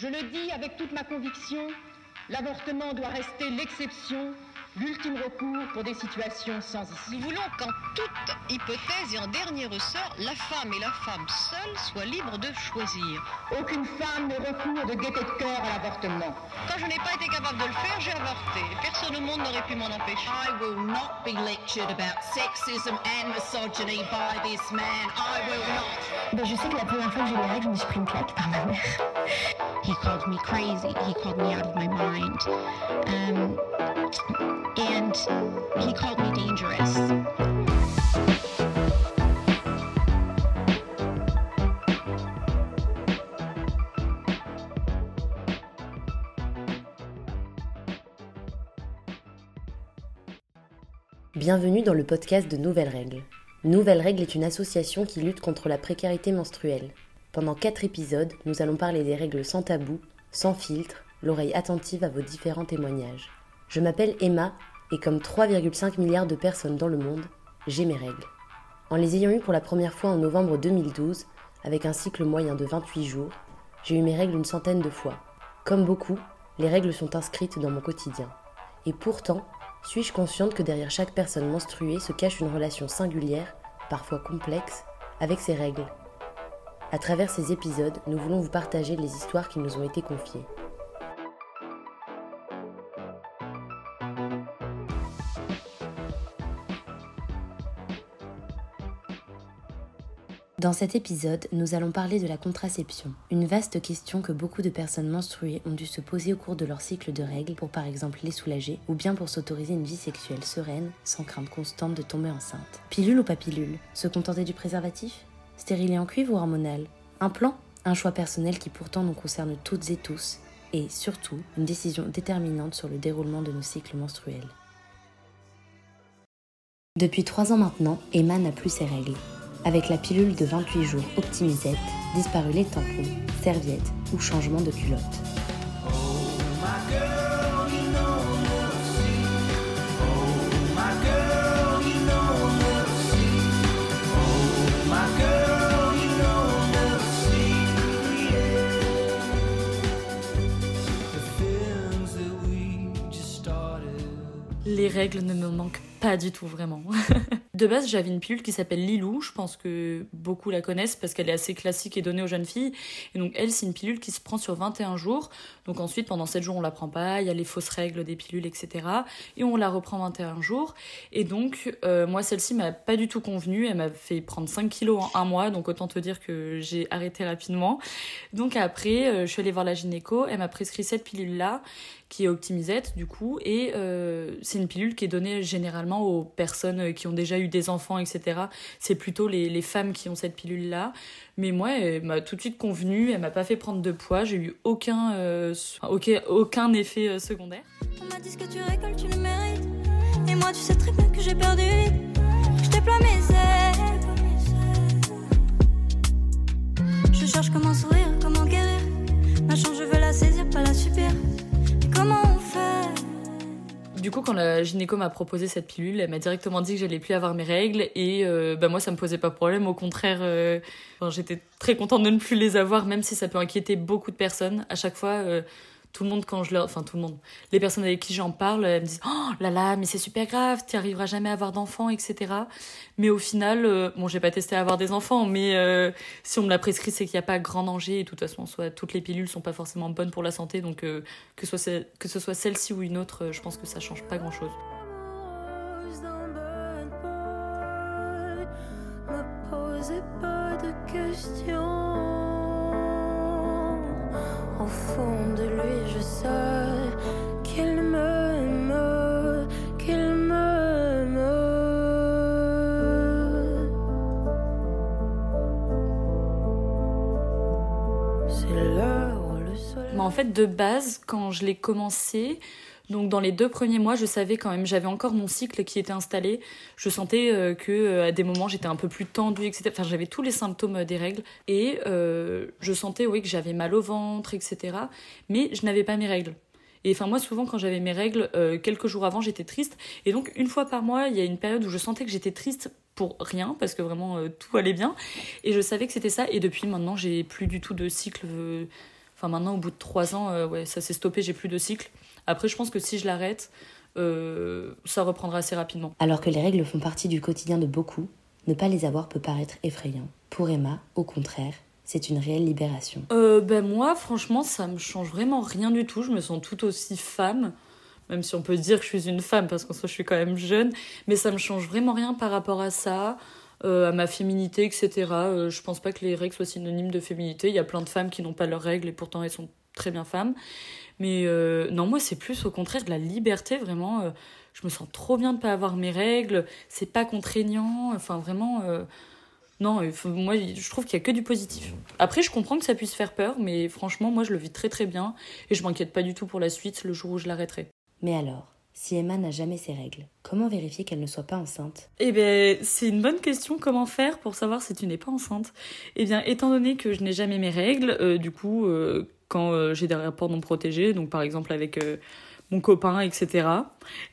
Je le dis avec toute ma conviction, l'avortement doit rester l'exception l'ultime recours pour des situations sans issue. Nous voulons qu'en toute hypothèse et en dernier ressort, la femme et la femme seule soient libres de choisir. Aucune femme ne recourt de gaieté de cœur à l'avortement. Quand je n'ai pas été capable de le faire, j'ai avorté. Personne au monde n'aurait pu m'en empêcher. I will not be lectured about sexism and misogyny by this man. I will not. Ben, je sais que la première fois que j'ai les règles, je me suis pris une claque par ma mère. He called me crazy. He called me out of my mind. Um, and he called me dangerous. Bienvenue dans le podcast de Nouvelles Règles. Nouvelles Règles est une association qui lutte contre la précarité menstruelle. Pendant quatre épisodes, nous allons parler des règles sans tabou, sans filtre, l'oreille attentive à vos différents témoignages. Je m'appelle Emma et comme 3,5 milliards de personnes dans le monde, j'ai mes règles. En les ayant eues pour la première fois en novembre 2012, avec un cycle moyen de 28 jours, j'ai eu mes règles une centaine de fois. Comme beaucoup, les règles sont inscrites dans mon quotidien. Et pourtant, suis-je consciente que derrière chaque personne menstruée se cache une relation singulière, parfois complexe, avec ces règles? À travers ces épisodes, nous voulons vous partager les histoires qui nous ont été confiées. Dans cet épisode, nous allons parler de la contraception, une vaste question que beaucoup de personnes menstruées ont dû se poser au cours de leur cycle de règles pour par exemple les soulager ou bien pour s'autoriser une vie sexuelle sereine sans crainte constante de tomber enceinte. Pilule ou pas pilule? Se contenter du préservatif? Stérilé en cuivre ou hormonal Un plan Un choix personnel qui pourtant nous concerne toutes et tous et surtout une décision déterminante sur le déroulement de nos cycles menstruels. Depuis trois ans maintenant, Emma n'a plus ses règles. Avec la pilule de 28 jours Optimisette, disparu les tampons, serviettes ou changement de culotte. Les règles ne me manquent pas du tout, vraiment. de base, j'avais une pilule qui s'appelle Lilou. Je pense que beaucoup la connaissent parce qu'elle est assez classique et donnée aux jeunes filles. Et donc, elle, c'est une pilule qui se prend sur 21 jours. Donc, ensuite, pendant 7 jours, on la prend pas. Il y a les fausses règles des pilules, etc. Et on la reprend 21 jours. Et donc, euh, moi, celle-ci m'a pas du tout convenu. Elle m'a fait prendre 5 kilos en un mois. Donc, autant te dire que j'ai arrêté rapidement. Donc, après, euh, je suis allée voir la gynéco. Elle m'a prescrit cette pilule-là qui est Optimisette du coup et euh, c'est une pilule qui est donnée généralement aux personnes qui ont déjà eu des enfants etc c'est plutôt les, les, femmes qui ont cette pilule là mais moi elle m'a tout de suite convenu elle m'a pas fait prendre de poids j'ai eu aucun euh, aucun, aucun effet euh, secondaire. On m'a dit ce que tu récoltes tu le mérites. Et moi tu sais très bien que j'ai perdu. Je déploie mes ailes. Je cherche comment sourire comment guérir. Ma chance je veux la saisir pas la subir du coup, quand la gynéco m'a proposé cette pilule, elle m'a directement dit que j'allais plus avoir mes règles et euh, bah moi ça me posait pas de problème. Au contraire, euh, j'étais très contente de ne plus les avoir, même si ça peut inquiéter beaucoup de personnes. À chaque fois, euh, tout le monde quand je leur enfin tout le monde les personnes avec qui j'en parle elles me disent oh là là mais c'est super grave tu arriveras jamais à avoir d'enfants etc mais au final euh, bon j'ai pas testé à avoir des enfants mais euh, si on me l'a prescrit c'est qu'il n'y a pas grand danger et de toute façon soit toutes les pilules sont pas forcément bonnes pour la santé donc euh, que ce soit que ce soit celle-ci ou une autre je pense que ça change pas grand chose pas de questions au fond de lui, je sais qu'il m'aime, qu'il m'aime. C'est l'heure, le soleil. Mais en fait, de base, quand je l'ai commencé, donc dans les deux premiers mois, je savais quand même, j'avais encore mon cycle qui était installé. Je sentais euh, que euh, à des moments j'étais un peu plus tendue, etc. Enfin, j'avais tous les symptômes euh, des règles et euh, je sentais oui que j'avais mal au ventre, etc. Mais je n'avais pas mes règles. Et enfin moi souvent quand j'avais mes règles, quelques jours avant j'étais triste. Et donc une fois par mois, il y a une période où je sentais que j'étais triste pour rien parce que vraiment tout allait bien. Et je savais que c'était ça. Et depuis maintenant j'ai plus du tout de cycle. Enfin, maintenant, au bout de trois ans, ouais, ça s'est stoppé, j'ai plus de cycle. Après, je pense que si je l'arrête, euh, ça reprendra assez rapidement. Alors que les règles font partie du quotidien de beaucoup, ne pas les avoir peut paraître effrayant. Pour Emma, au contraire, c'est une réelle libération. Euh, ben moi, franchement, ça me change vraiment rien du tout. Je me sens tout aussi femme, même si on peut dire que je suis une femme parce qu'en soi je suis quand même jeune, mais ça me change vraiment rien par rapport à ça. Euh, à ma féminité, etc. Euh, je pense pas que les règles soient synonymes de féminité. Il y a plein de femmes qui n'ont pas leurs règles et pourtant elles sont très bien femmes. Mais euh, non, moi c'est plus au contraire de la liberté, vraiment. euh, je me sens trop bien de pas avoir mes règles. C'est pas contraignant. Enfin vraiment. euh, non, moi je trouve qu'il y a que du positif. Après, je comprends que ça puisse faire peur, mais franchement, moi je le vis très très bien et je m'inquiète pas du tout pour la suite le jour où je l'arrêterai. Mais alors, si Emma n'a jamais ses règles, comment vérifier qu'elle ne soit pas enceinte? Eh bien, c'est une bonne question. Comment faire pour savoir si tu n'es pas enceinte? Eh bien, étant donné que je n'ai jamais mes règles, euh, du coup, euh, quand euh, j'ai des rapports non protégés, donc par exemple avec euh, mon copain, etc.,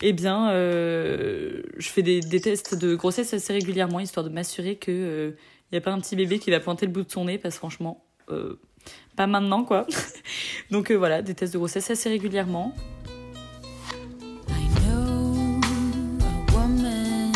eh bien, euh, je fais des, tests de grossesse assez régulièrement, histoire de m'assurer que il n'y a pas un petit bébé qui va pointer le bout de son nez, parce que franchement, euh, pas maintenant, quoi. donc euh, voilà, des tests de grossesse assez régulièrement. I know a woman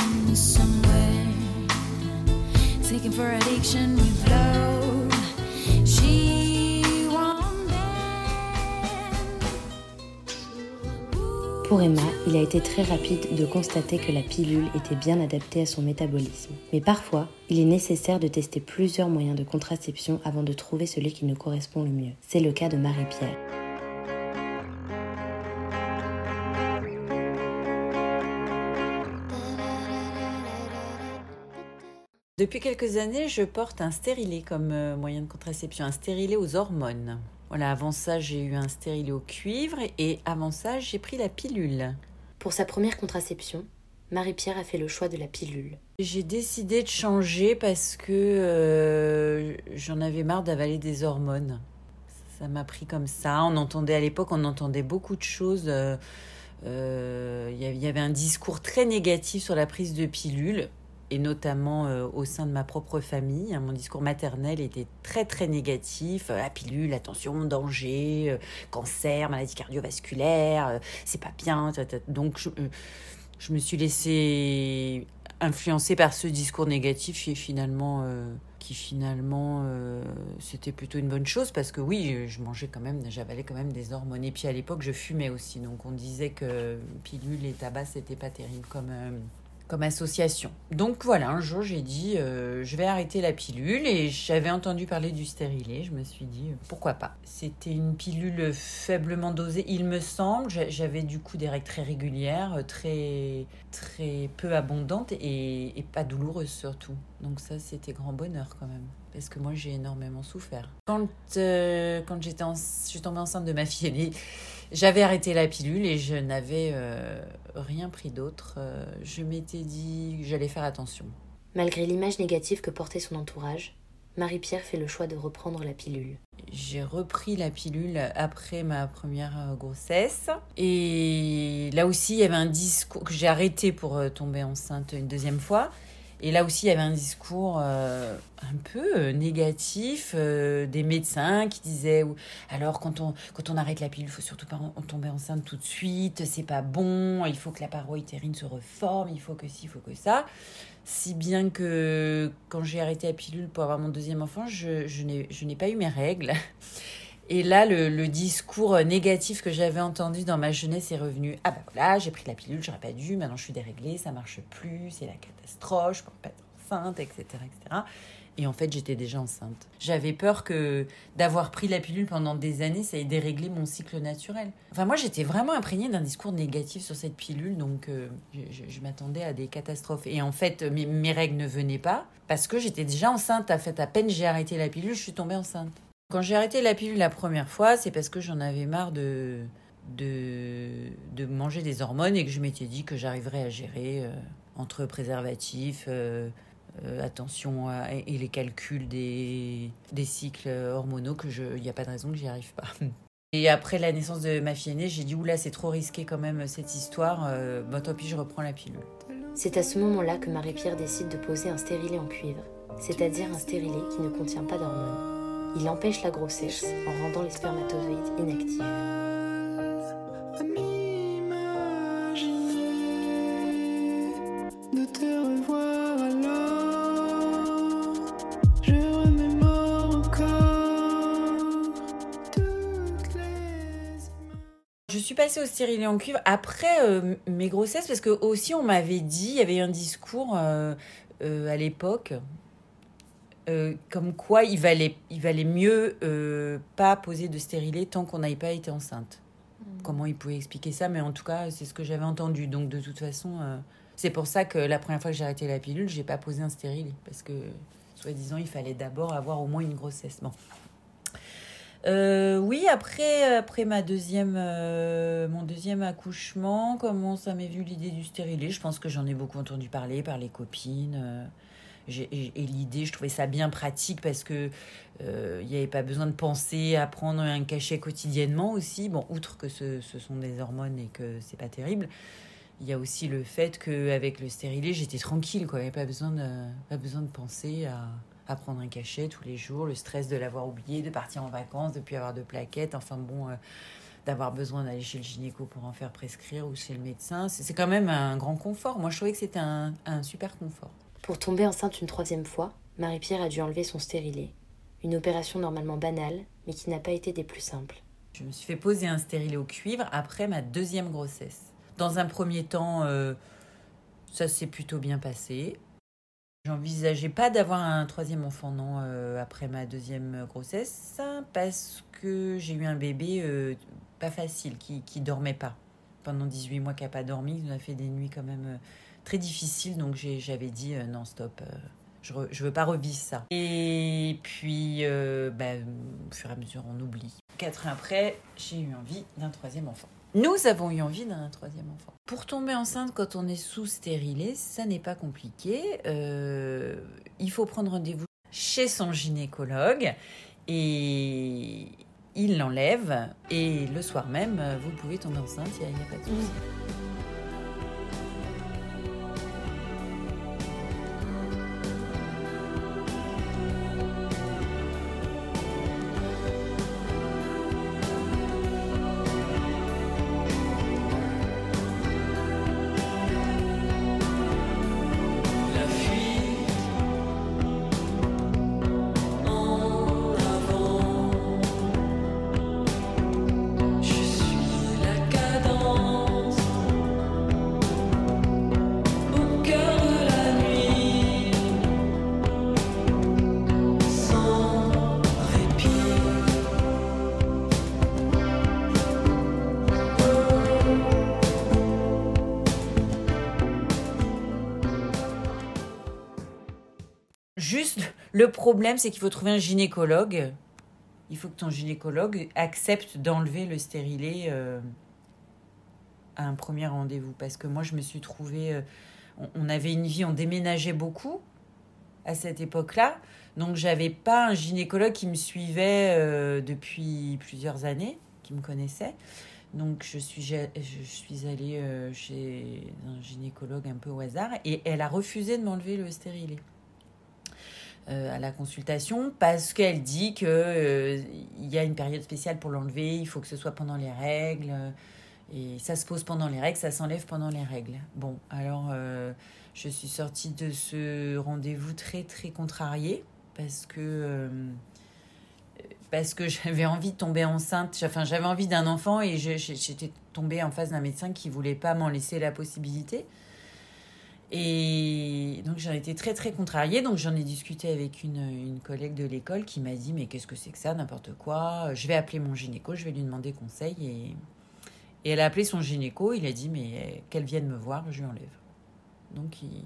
Pour Emma, il a été très rapide de constater que la pilule était bien adaptée à son métabolisme. Mais parfois, il est nécessaire de tester plusieurs moyens de contraception avant de trouver celui qui nous correspond le mieux. C'est le cas de Marie-Pierre. Depuis quelques années, je porte un stérilet comme euh, moyen de contraception, un stérilet aux hormones. Voilà, avant ça, j'ai eu un stérilet au cuivre et avant ça, j'ai pris la pilule. Pour sa première contraception, Marie-Pierre a fait le choix de la pilule. J'ai décidé de changer parce que euh, j'en avais marre d'avaler des hormones. Ça m'a pris comme ça. On entendait à l'époque, on entendait beaucoup de choses. euh, euh, Il y avait- il y avait un discours très négatif sur la prise de pilules et notamment euh, au sein de ma propre famille. hein. Mon discours maternel était très très négatif. Euh, La pilule, attention, danger, euh, cancer, maladie cardiovasculaire, c'est pas bien. Donc je, me suis laissée influencer par ce discours négatif qui finalement, qui finalement c'était plutôt une bonne chose parce que oui, je mangeais quand même, j'avalais quand même des hormones. Et puis à l'époque, je fumais aussi. Donc on disait que pilule et tabac, c'était pas terrible comme, comme association. Donc voilà, un jour j'ai dit euh, je vais arrêter la pilule et j'avais entendu parler du stérilet. Je me suis dit euh, pourquoi pas? C'était une pilule faiblement dosée, il me semble. J'a- J'avais du coup des règles très régulières, euh, très, très peu abondantes et, et pas douloureuses surtout. Donc ça c'était grand bonheur quand même. Parce que moi j'ai énormément souffert. Quand, quand j'étais en, je suis tombée enceinte de ma fille aînée, j'avais arrêté la pilule et je n'avais euh, rien pris d'autre. Euh, je m'étais dit que j'allais faire attention. Malgré l'image négative que portait son entourage, Marie-Pierre fait le choix de reprendre la pilule. J'ai repris la pilule après ma première euh, grossesse. Et là aussi, il y avait un discours que j'ai arrêté pour tomber enceinte une deuxième fois. Et là aussi, il y avait un discours euh, un peu euh, négatif euh, des médecins qui disaient alors quand on arrête la pilule, il faut surtout pas tomber enceinte tout de suite, c'est pas bon, il faut que la paroi utérine se reforme, il faut que ci, il faut que ça. Si bien que quand j'ai arrêté la pilule pour avoir mon deuxième enfant, je n'ai pas eu mes règles. Et là, le, discours négatif que j'avais entendu dans ma jeunesse est revenu. Ah bah voilà, j'ai pris la pilule, j'aurais pas dû, maintenant je suis déréglée, ça marche plus, c'est la catastrophe, je peux pas être enceinte, etc. etc. Et en fait, j'étais déjà enceinte. J'avais peur que d'avoir pris la pilule pendant des années, ça ait déréglé mon cycle naturel. Enfin, moi, j'étais vraiment imprégnée d'un discours négatif sur cette pilule, donc euh, je, m'attendais à des catastrophes. Et en fait, mes, mes règles ne venaient pas parce que j'étais déjà enceinte. En fait, à peine j'ai arrêté la pilule, je suis tombée enceinte. Quand j'ai arrêté la pilule la première fois, c'est parce que j'en avais marre de, de, manger des hormones et que je m'étais dit que j'arriverais à gérer euh, entre préservatifs, euh, euh, attention et les calculs des, des cycles hormonaux, que je il n'y a pas de raison que j'y arrive pas. Et après la naissance de ma fille aînée, j'ai dit oula, c'est trop risqué quand même cette histoire. Bon, tant pis, je reprends la pilule. C'est à ce moment-là que Marie-Pierre décide de poser un stérilet en cuivre, c'est-à-dire un stérilet qui ne contient pas d'hormones. Il empêche la grossesse en rendant les spermatozoïdes inactifs. Je suis passée au stérilet en cuivre après euh, mes grossesses parce que aussi on m'avait dit, il y avait un discours euh, euh, à l'époque euh, comme quoi il valait, il valait mieux euh, pas poser de stérilet tant qu'on n'avait pas été enceinte. Comment il pouvait expliquer ça, mais en tout cas c'est ce que j'avais entendu. Donc de toute façon, euh, c'est pour ça que la première fois que j'ai arrêté la pilule, j'ai pas posé un stérilet parce que soi-disant il fallait d'abord avoir au moins une grossesse. Bon. Euh, oui, après, après ma deuxième, euh, mon deuxième accouchement, comment ça m'est vu l'idée du stérilet? Je pense que j'en ai beaucoup entendu parler par les copines. Et l'idée, je trouvais ça bien pratique parce que euh, il n'y avait pas besoin de penser à prendre un cachet quotidiennement aussi. Bon, outre que ce, sont des hormones et que c'est pas terrible, il y a aussi le fait qu'avec le stérilet, j'étais tranquille, quoi. Il n'y avait pas besoin de, pas besoin de penser à, prendre un cachet tous les jours, le stress de l'avoir oublié, de partir en vacances, de plus avoir de plaquettes, enfin bon, euh, d'avoir besoin d'aller chez le gynéco pour en faire prescrire ou chez le médecin. C'est quand même un grand confort. Moi, je trouvais que c'était un super confort. Pour tomber enceinte une troisième fois, Marie-Pierre a dû enlever son stérilet. Une opération normalement banale, mais qui n'a pas été des plus simples. Je me suis fait poser un stérilet au cuivre après ma deuxième grossesse. Dans un premier temps, euh, ça s'est plutôt bien passé. J'envisageais pas d'avoir un troisième enfant, non, euh, après ma deuxième grossesse, parce que j'ai eu un bébé euh, pas facile, qui, qui dormait pas. Pendant 18 mois qu'il n'a pas dormi, il a fait des nuits quand même très difficiles, donc j'avais dit euh, non, stop, euh, je, re- je veux pas revivre ça. Et puis, euh, bah, au fur et à mesure, on oublie. Quatre ans après, j'ai eu envie d'un troisième enfant. Nous avons eu envie d'un troisième enfant. Pour tomber enceinte quand on est sous stérilé, ça n'est pas compliqué. Il faut prendre rendez-vous chez son gynécologue et il l'enlève. Et le soir même, vous pouvez tomber enceinte, il n'y a, pas de souci. Le problème, c'est qu'il faut trouver un gynécologue. Il faut que ton gynécologue accepte d'enlever le stérilet euh, à un premier rendez-vous. Parce que moi, je me suis trouvée. euh, on, avait une vie, on déménageait beaucoup à cette époque-là. Donc, j'avais pas un gynécologue qui me suivait euh, depuis plusieurs années, qui me connaissait. Donc, je suis, suis allée chez un gynécologue un peu au hasard et elle a refusé de m'enlever le stérilet à la consultation parce qu'elle dit que euh, il y a une période spéciale pour l'enlever, il faut que ce soit pendant les règles euh, et ça se pose pendant les règles, ça s'enlève pendant les règles. Bon, alors euh, je suis sortie de ce rendez-vous très très contrariée parce que euh, parce que j'avais envie de tomber enceinte, enfin j'avais envie d'un enfant et j'étais tombée en face d'un médecin qui voulait pas m'en laisser la possibilité. Et donc j'en étais très très contrariée. Donc j'en ai discuté avec une, une collègue de l'école qui m'a dit mais qu'est-ce que c'est que ça, n'importe quoi. Je vais appeler mon gynéco, je vais lui demander conseil. Et, et elle a appelé son gynéco, il a dit mais qu'elle vienne me voir, je lui enlève. Donc il,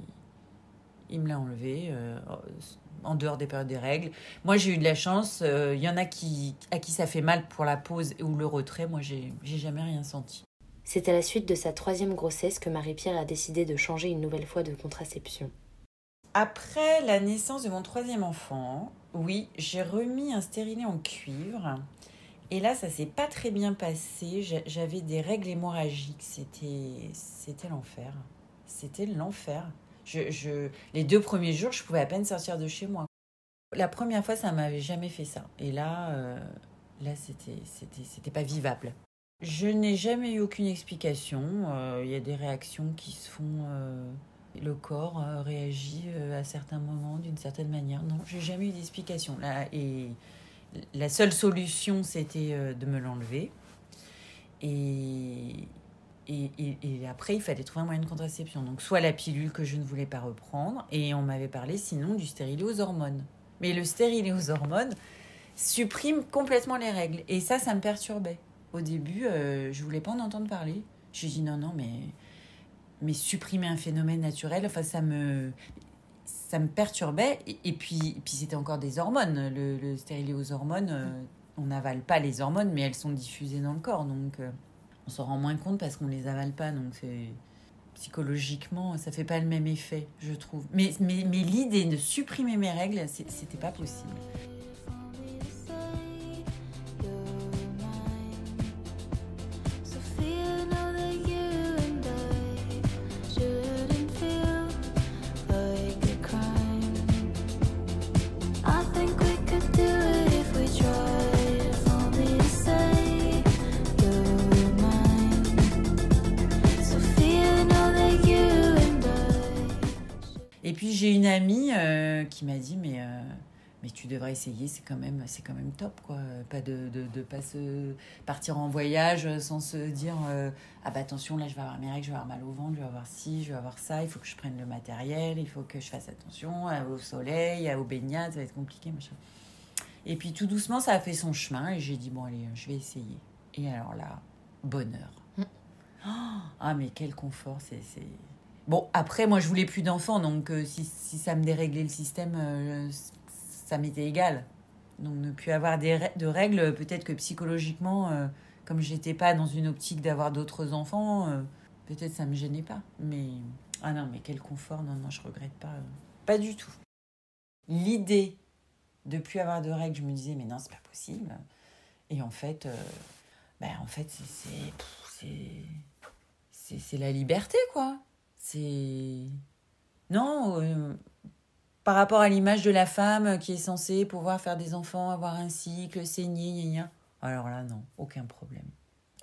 il me l'a enlevé euh, en dehors des périodes des règles. Moi j'ai eu de la chance. euh, Il y en a qui, à qui ça fait mal pour la pause ou le retrait. Moi j'ai jamais rien senti. C'est à la suite de sa troisième grossesse que Marie-Pierre a décidé de changer une nouvelle fois de contraception. Après la naissance de mon troisième enfant, oui, j'ai remis un stérilet en cuivre. Et là, ça s'est pas très bien passé. J'a- J'avais des règles hémorragiques. C'était, c'était l'enfer. C'était l'enfer. Je, je, les deux premiers jours, je pouvais à peine sortir de chez moi. La première fois, ça m'avait jamais fait ça. Et là, euh, là, c'était, c'était, c'était pas vivable. Je n'ai jamais eu aucune explication. Euh, Il y a des réactions qui se font. euh, le corps euh, réagit à certains moments d'une certaine manière. Non, j'ai jamais eu d'explication. La seule solution, c'était de me l'enlever. Et- et après, il fallait trouver un moyen de contraception. Donc, soit la pilule que je ne voulais pas reprendre, et on m'avait parlé sinon du stérilet aux hormones. Mais le stérilet aux hormones supprime complètement les règles. Et ça, ça me perturbait. Au début, euh, je voulais pas en entendre parler. J'ai dit non, non, mais, mais supprimer un phénomène naturel, enfin, ça me, ça me perturbait. Et, puis, puis c'était encore des hormones. Le, le aux hormones, euh, on n'avale pas les hormones, mais elles sont diffusées dans le corps. Donc, euh, on s'en rend moins compte parce qu'on les avale pas. Donc, c'est psychologiquement, ça fait pas le même effet, je trouve. Mais, mais, mais l'idée de supprimer mes règles, c'était pas possible. Amie euh, qui m'a dit mais euh, mais tu devrais essayer c'est quand même c'est quand même top quoi. Pas de de, de pas se partir en voyage sans se dire euh, ah bah attention là je vais avoir mes règles je vais avoir mal au ventre je vais avoir ci je vais avoir ça il faut que je prenne le matériel il faut que je fasse attention au soleil aux baignades ça va être compliqué machin. Et puis tout doucement ça a fait son chemin et j'ai dit bon allez je vais essayer. Et alors là bonheur. Ah mais quel confort c'est Bon, après, moi, je voulais plus d'enfants, donc euh, si, si ça me déréglait le système, euh, ça m'était égal. Donc, ne plus avoir des de règles, peut-être que psychologiquement, euh, comme j'étais pas dans une optique d'avoir d'autres enfants, euh, peut-être ça me gênait pas. Mais, ah non, mais quel confort, non, non, je regrette pas. pas du tout. L'idée de plus avoir de règles, je me disais, mais non, c'est pas possible. Et en fait, ben, en fait, c'est c'est la liberté, quoi. C'est. Non, euh, par rapport à l'image de la femme qui est censée pouvoir faire des enfants, avoir un cycle, saigner, gna gna. Alors là, non, aucun problème.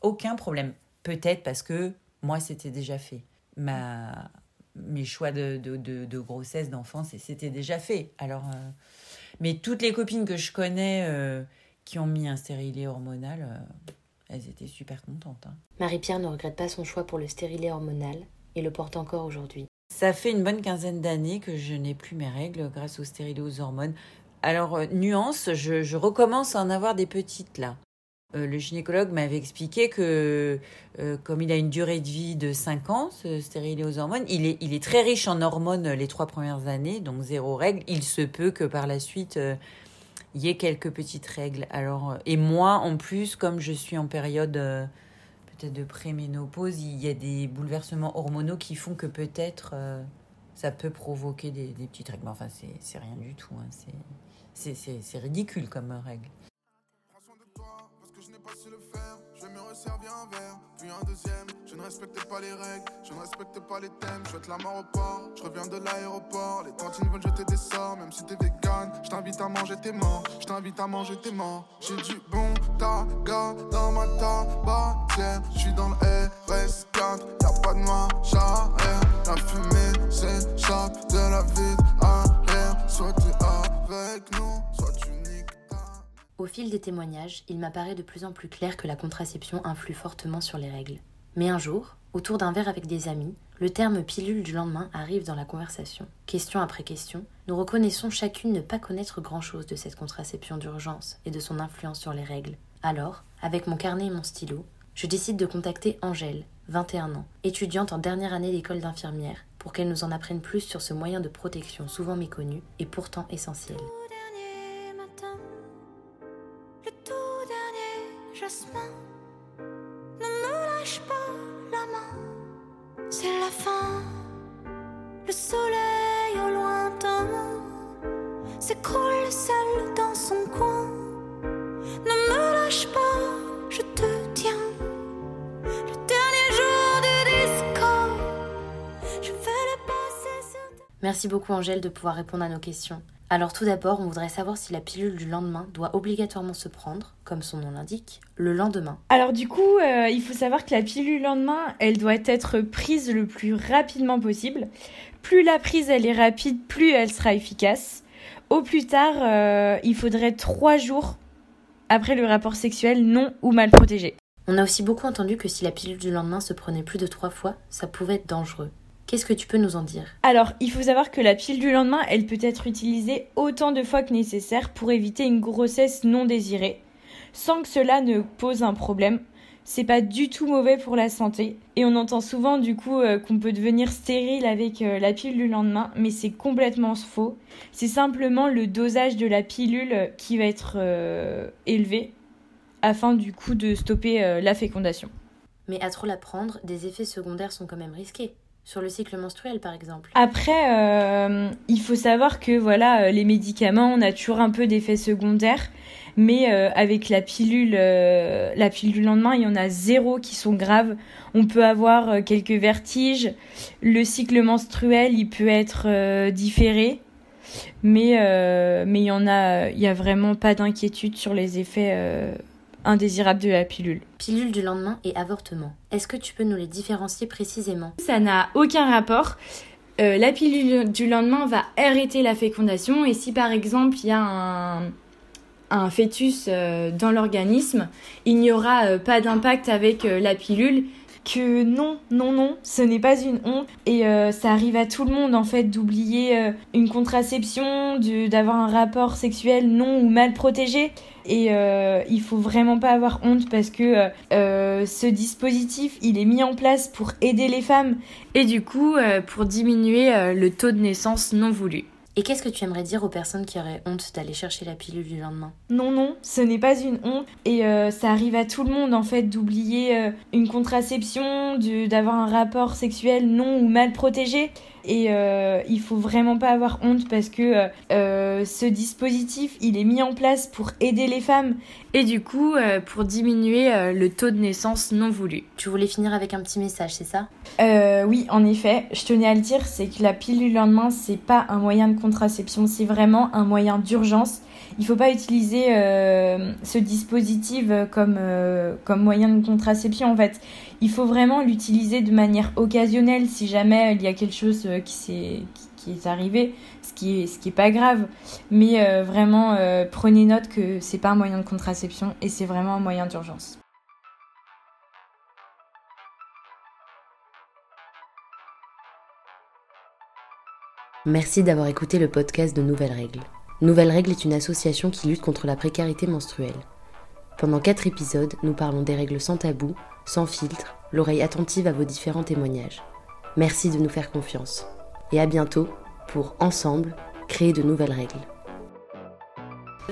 Aucun problème. Peut-être parce que moi, c'était déjà fait. Ma... Mes choix de, de, grossesse, d'enfance, c'était déjà fait. Alors, euh, Mais toutes les copines que je connais euh, qui ont mis un stérilet hormonal, elles étaient super contentes. hein. Marie-Pierre ne regrette pas son choix pour le stérilet hormonal et le porte encore aujourd'hui. Ça fait une bonne quinzaine d'années que je n'ai plus mes règles grâce au stérilet aux hormones. Alors, euh, nuance, je, recommence à en avoir des petites là. Euh, le gynécologue m'avait expliqué que, euh, comme il a une durée de vie de 5 ans, ce stérilet aux hormones, il est, il est très riche en hormones les trois premières années, donc zéro règle. Il se peut que par la suite, il y ait quelques petites règles. Alors, et moi, en plus, comme je suis en période peut-être de préménopause, il y a des bouleversements hormonaux qui font que peut-être euh, ça peut provoquer des, des petites règles. Mais enfin, c'est rien du tout. hein. C'est- C'est c'est- c'est ridicule comme euh, règle. pas su le faire. Je vais me resservir un verre, puis un deuxième. Je ne respecte pas les règles, je ne respecte pas les thèmes. Je te la mort au port, je reviens de l'aéroport. Les cantines veulent jeter des sorts, même si t'es vegan. Je t'invite à manger tes morts, je t'invite à manger tes morts. J'ai du bon taga dans ma tabatière. Je suis dans le RS4, y'a pas de marche arrière. La fumée s'échappe de la ville arrière. Soit t'es avec nous, soit tu niques Au fil des témoignages, il m'apparaît de plus en plus clair que la contraception influe fortement sur les règles. Mais un jour, autour d'un verre avec des amis, le terme pilule du lendemain arrive dans la conversation. Question après question, nous reconnaissons chacune ne pas connaître grand-chose de cette contraception d'urgence et de son influence sur les règles. Alors, avec mon carnet et mon stylo, je décide de contacter Angèle, 21 ans, étudiante en dernière année d'école d'infirmière, pour qu'elle nous en apprenne plus sur ce moyen de protection souvent méconnu et pourtant essentiel. Merci beaucoup Angèle de pouvoir répondre à nos questions. Alors tout d'abord, on voudrait savoir si la pilule du lendemain doit obligatoirement se prendre, comme son nom l'indique, le lendemain. Alors du coup, euh, il faut savoir que la pilule du lendemain, elle doit être prise le plus rapidement possible. Plus la prise elle est rapide, plus elle sera efficace. Au plus tard, euh, il faudrait trois jours après le rapport sexuel non ou mal protégé. On a aussi beaucoup entendu que si la pilule du lendemain se prenait plus de trois fois, ça pouvait être dangereux. Qu'est-ce que tu peux nous en dire? Alors, il faut savoir que la pilule du lendemain, elle peut être utilisée autant de fois que nécessaire pour éviter une grossesse non désirée, sans que cela ne pose un problème. C'est pas du tout mauvais pour la santé. Et on entend souvent du coup euh, qu'on peut devenir stérile avec euh, la pilule du lendemain, mais c'est complètement faux. C'est simplement le dosage de la pilule qui va être euh, élevé afin du coup de stopper euh, la fécondation. Mais à trop la prendre, des effets secondaires sont quand même risqués. Sur le cycle menstruel par exemple. Après, euh, il faut savoir que voilà, euh, les médicaments, on a toujours un peu d'effets secondaires, mais euh, avec la pilule, la pilule lendemain, il y en a zéro qui sont graves. On peut avoir quelques vertiges. Le cycle menstruel, il peut être différé, mais il y en a, il y a vraiment pas d'inquiétude sur les effets indésirables de la pilule. Pilule du lendemain et avortement. Est-ce que tu peux nous les différencier précisément? Ça n'a aucun rapport. Euh, la pilule du lendemain va arrêter la fécondation et si par exemple il y a un, un fœtus euh, dans l'organisme, il n'y aura euh, pas d'impact avec la pilule. Que non, non, non, ce n'est pas une honte et euh, ça arrive à tout le monde en fait d'oublier euh, une contraception, d'avoir un rapport sexuel non ou mal protégé. Et euh, il faut vraiment pas avoir honte parce que ce dispositif, il est mis en place pour aider les femmes et du coup pour diminuer le taux de naissance non voulu. Et qu'est-ce que tu aimerais dire aux personnes qui auraient honte d'aller chercher la pilule du lendemain? Non, non, ce n'est pas une honte et euh, ça arrive à tout le monde en fait d'oublier euh, une contraception, d'avoir un rapport sexuel non ou mal protégé. Et euh, il faut vraiment pas avoir honte parce que euh, euh, ce dispositif, il est mis en place pour aider les femmes et du coup euh, pour diminuer le taux de naissance non voulu. Tu voulais finir avec un petit message, c'est ça? Oui, en effet, je tenais à le dire, c'est que la pilule du lendemain, c'est pas un moyen de contraception, c'est vraiment un moyen d'urgence. Il faut pas utiliser euh, ce dispositif euh, comme, euh, comme moyen de contraception en fait. Il faut vraiment l'utiliser de manière occasionnelle si jamais il y a quelque chose qui, s'est- est arrivé, ce qui est, ce qui est pas grave. Mais vraiment, prenez note que c'est pas un moyen de contraception et c'est vraiment un moyen d'urgence. Merci d'avoir écouté le podcast de Nouvelles Règles. Nouvelles Règles est une association qui lutte contre la précarité menstruelle. Pendant quatre épisodes, nous parlons des règles sans tabou, sans filtre, l'oreille attentive à vos différents témoignages. Merci de nous faire confiance. Et à bientôt pour, ensemble, créer de nouvelles règles.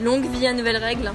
Longue vie à nouvelles règles.